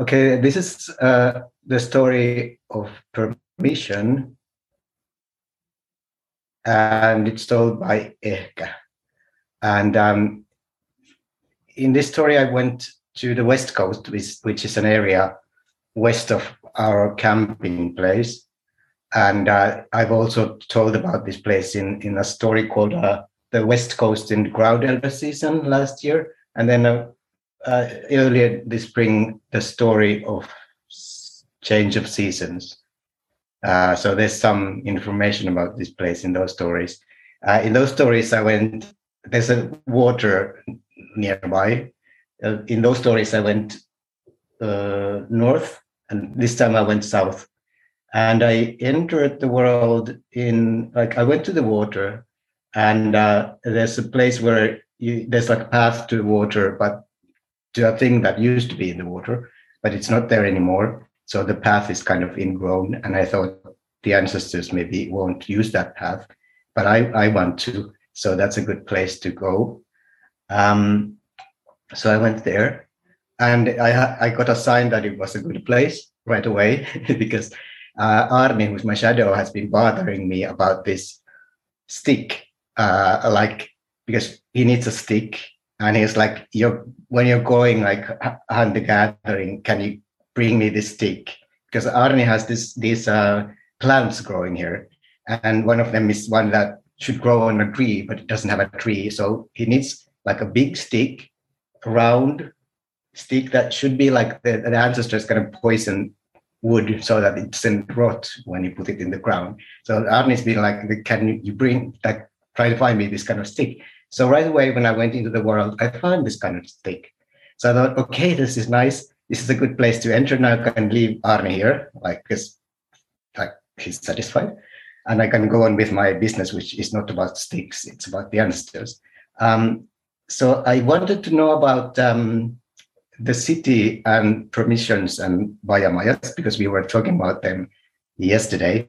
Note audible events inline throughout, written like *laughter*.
Okay, this is uh, the story of permission, and it's told by Ehkä. And um, in this story, I went to the west coast, which, which is an area west of our camping place. And uh, I've also told about this place in, in a story called uh, The West Coast in Graudelder season last year. And then uh, uh, earlier this spring, the story of change of seasons. Uh, so there's some information about this place in those stories. Uh, in those stories, I went, there's a water nearby. in those stories, I went north and this time I went south. And I entered the world in like I went to the water, and uh, there's a place where you, there's like a path to water, but to a thing that used to be in the water, but it's not there anymore. So the path is kind of ingrown, and I thought the ancestors maybe won't use that path, but I I want to. So that's a good place to go. Um, so I went there, and I I got a sign that it was a good place right away *laughs* because uh, Arni, who's my shadow, has been bothering me about this stick. Uh, like because he needs a stick, and he's like, "You're when you're going like hunter gathering, can you bring me this stick?" Because Arni has this these uh, plants growing here, and one of them is one that should grow on a tree, but it doesn't have a tree, so he needs like a big stick, round stick that should be like the, the ancestors kind of poison wood so that it doesn't rot when you put it in the ground. So Arni's been like, can you bring like try to find me this kind of stick? So right away when I went into the world, I found this kind of stick. So I thought, okay, this is nice. This is a good place to enter. Now I can leave Arni here, like because like he's satisfied. And I can go on with my business, which is not about sticks, it's about the ancestors. Um, so I wanted to know about um, the city and permissions and bajamajas because we were talking about them yesterday.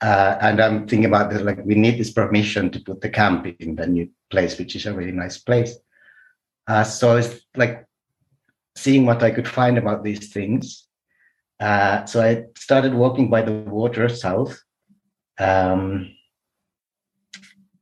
Uh, and I'm thinking about this, like we need this permission to put the camp in the new place, which is a really nice place. Uh, so it's like seeing what I could find about these things. Uh, so I started walking by the water south. Um,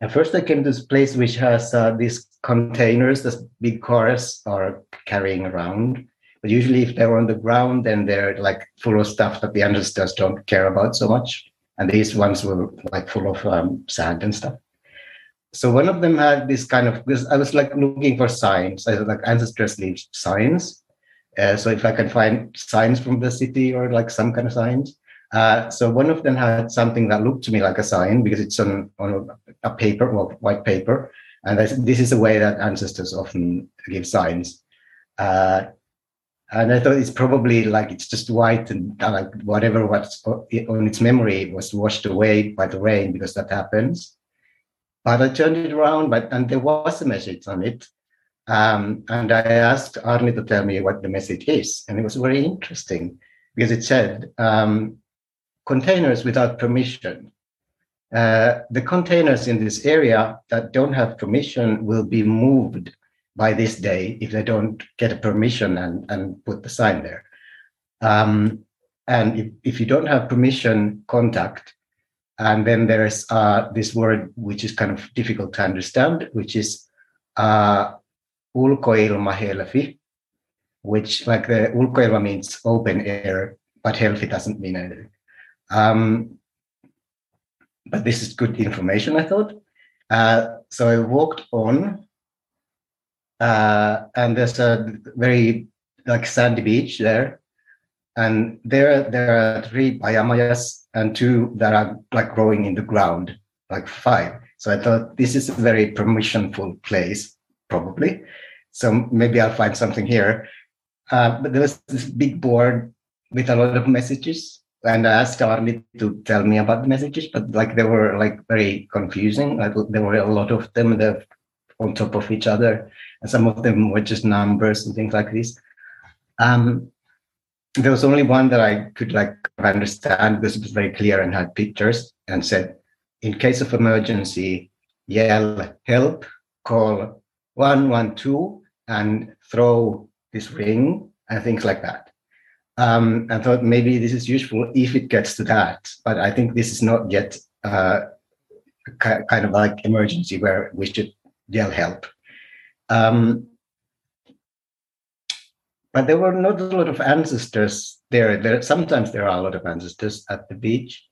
and first I came to this place which has uh, these containers that big cars are carrying around. But usually, if they're on the ground, then they're like full of stuff that the ancestors don't care about so much. And these ones were like full of um, sand and stuff. So one of them had this kind of because I was like looking for signs. I was like ancestors leave signs. Uh, so if I can find signs from the city or like some kind of signs. Uh, so one of them had something that looked to me like a sign because it's on, on a paper or white paper. And this is the way that ancestors often give signs. Uh, and I thought it's probably like it's just white and uh, like whatever was on its memory was washed away by the rain because that happens. But I turned it around, but and there was a message on it. Um, and I asked Arni to tell me what the message is, and it was very interesting because it said um, containers without permission. Uh, the containers in this area that don't have permission will be moved by this day if they don't get a permission and, and put the sign there. Um, and if, if you don't have permission, contact. And then there's uh, this word which is kind of difficult to understand, which is uh, ulkoilma which like the ulkoilma means open air, but helfi doesn't mean anything. Um, but this is good information, I thought. Uh, so I walked on uh, and there's a very like sandy beach there, and there there are three bajamajas and two that are like growing in the ground, like five. So I thought this is a very permissionful place, probably. So maybe I'll find something here. Uh, but there was this big board with a lot of messages and I asked Arni to tell me about the messages, but like they were like very confusing. Like there were a lot of them that on top of each other, and some of them were just numbers and things like this. Um, there was only one that I could like understand it was very clear and had pictures and said, in case of emergency, yell help, call 112 and throw this ring and things like that. um, and thought maybe this is useful if it gets to that. But I think this is not yet uh, kind of like emergency where we should yell help. Um, but there were not a lot of ancestors there. There sometimes there are a lot of ancestors at the beach.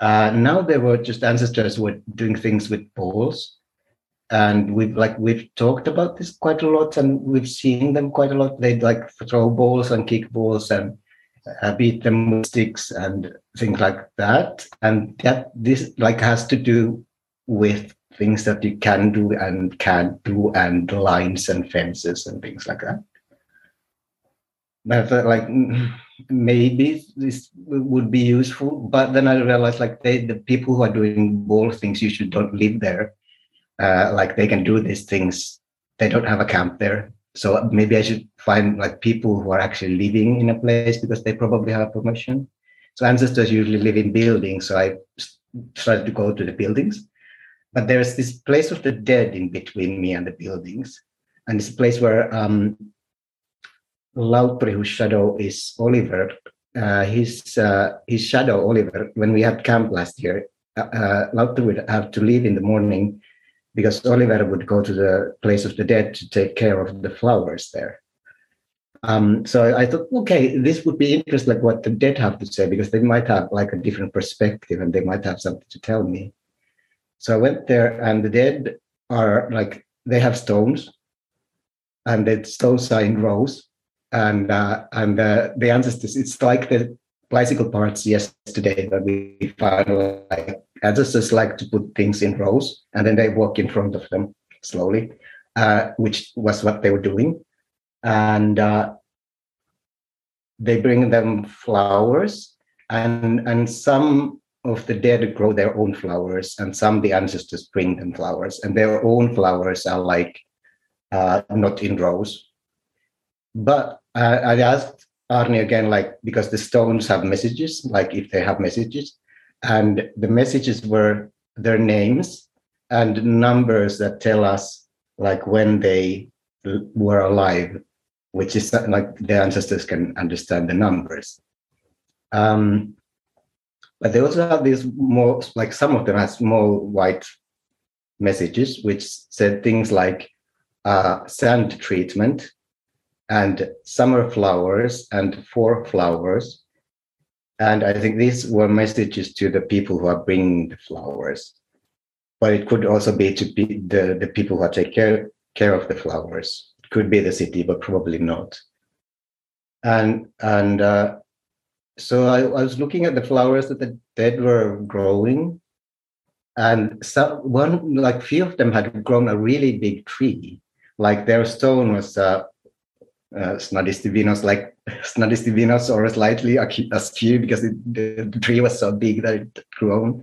Uh, now there were just ancestors who were doing things with balls, and we've like we've talked about this quite a lot, and we've seen them quite a lot. They'd like throw balls and kick balls and uh, beat them with sticks and things like that. And that this like has to do with things that you can do and can't do, and lines and fences and things like that. But like maybe this would be useful, but then I realized like they, the people who are doing ball things usually don't live there. Uh, like they can do these things. They don't have a camp there. So maybe I should find like people who are actually living in a place because they probably have permission. So ancestors usually live in buildings. So I started to go to the buildings. But there's this place of the dead in between me and the buildings. And a place where um, Lautri, whose shadow is Oliver, uh, his uh, his shadow Oliver, when we had camp last year, uh, uh Lautri would have to leave in the morning because Oliver would go to the place of the dead to take care of the flowers there. Um, so I thought, okay, this would be interesting, like what the dead have to say, because they might have like a different perspective and they might have something to tell me. So I went there, and the dead are like they have stones, and the stones are in rows, and uh, and uh, the ancestors. It's like the bicycle parts yesterday that we found. Like ancestors like to put things in rows, and then they walk in front of them slowly, uh, which was what they were doing, and uh, they bring them flowers, and and some of the dead grow their own flowers, and some the ancestors bring them flowers, and their own flowers are like uh, not in rows. But uh, I asked Arni again, like, because the stones have messages, like if they have messages, and the messages were their names and numbers that tell us like when they were alive, which is like the ancestors can understand the numbers. Um, but they also have these more, like some of them have small white messages, which said things like uh, sand treatment, and summer flowers and four flowers. And I think these were messages to the people who are bringing the flowers. But it could also be to be the, the people who take care, care of the flowers. It could be the city, but probably not. And and uh, so I, I, was looking at the flowers that the dead were growing, and some one like few of them had grown a really big tree. Like their stone was uh, uh, Snadistivinos, like *laughs* Snadistivinos or slightly askew because it, the, the, tree was so big that it grew.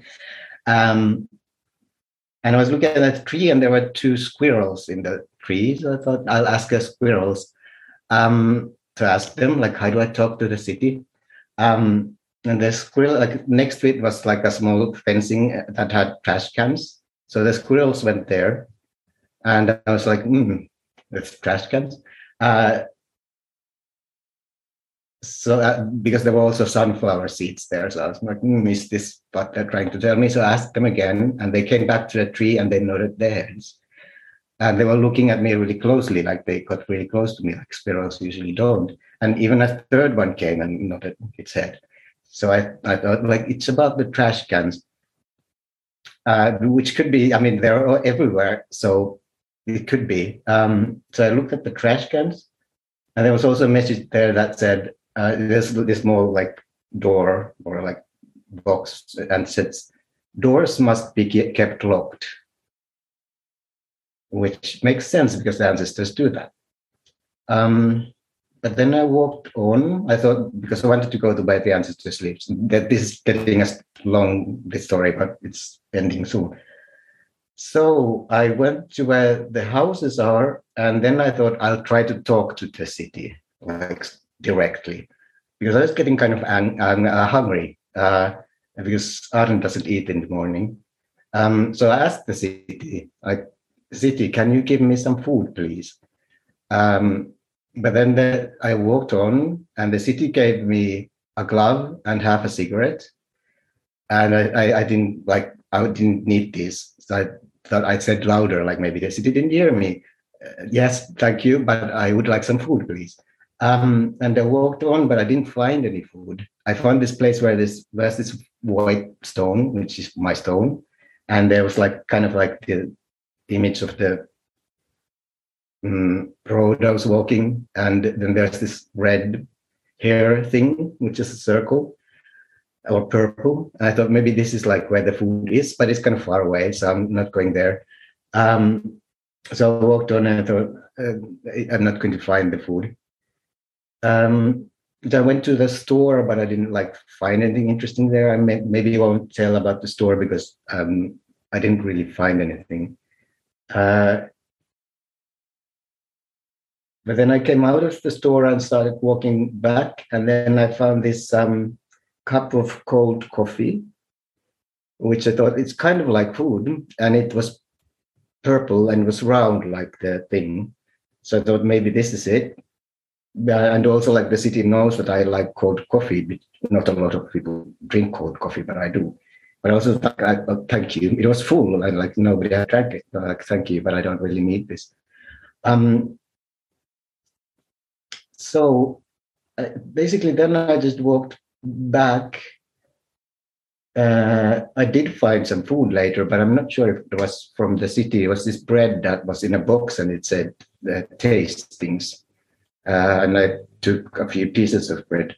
Um, and I was looking at that tree, and there were two squirrels in the tree. So I thought I'll ask the squirrels um, to ask them, like, how do I talk to the city? Um, and the squirrel, like next to it was like a small fencing that had trash cans. So the squirrels went there, and I was like, mm, it's trash cans. Uh, so uh, because there were also sunflower seeds there so i was like mm, is this what they're trying to tell me? So i asked them again and they came back to the tree and they nodded their heads and they were looking at me really closely like they got really close to me like sparrows usually don't. And even a third one came and nodded its head. So i, I thought like it's about the trash cans uh, which could be i mean they're everywhere so it could be. Um, so i looked at the trash cans and there was also a message there that said uh, there's this more like door or like box and says doors must be kept locked which makes sense because the ancestors do that. Um, but then i walked on. I thought because i wanted to go to where the ancestors live that this is getting a long this story but it's ending soon. So i went to where the houses are and then i thought i'll try to talk to the city like directly because I was getting kind of uh, hungry uh, because Arden doesn't eat in the morning. Um, so I asked the city, like, city, can you give me some food, please? Um, but then the, I walked on, and the city gave me a glove and half a cigarette, and I, I, I didn't like I didn't need this. So I thought I said louder, like maybe the city didn't hear me. Uh, yes, thank you, but I would like some food, please. Um, and I walked on, but I didn't find any food. I found this place where this there's this white stone, which is my stone, and there was like kind of like the image of the um, road I was walking, and then there's this red hair thing, which is a circle or purple. And I thought maybe this is like where the food is, but it's kind of far away, so I'm not going there. Um, so I walked on and I thought uh, I'm not going to find the food. Um, I went to the store, but I didn't like find anything interesting there. I may, maybe won't tell about the store because um, I didn't really find anything. Uh, but then I came out of the store and started walking back, and then I found this um, cup of cold coffee, which I thought it's kind of like food, and it was purple and was round like the thing. So I thought maybe this is it. And also, like the city knows that I like cold coffee. Not a lot of people drink cold coffee, but I do. But I also thought, oh, thank you. It was full, and like nobody had drank it. like, thank you, but I don't really need this. Um, so uh, basically, then I just walked back. Uh, I did find some food later, but I'm not sure if it was from the city. It was this bread that was in a box and it said uh, taste things. Uh, and I took a few pieces of bread,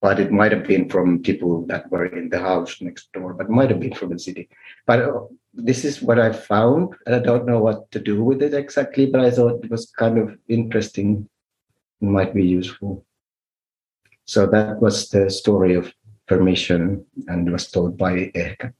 but it might have been from people that were in the house next door, but might have been from the city. But uh, this is what I found, and I don't know what to do with it exactly, but I thought it was kind of interesting might be useful. So that was the story of permission and was told by Ehkä.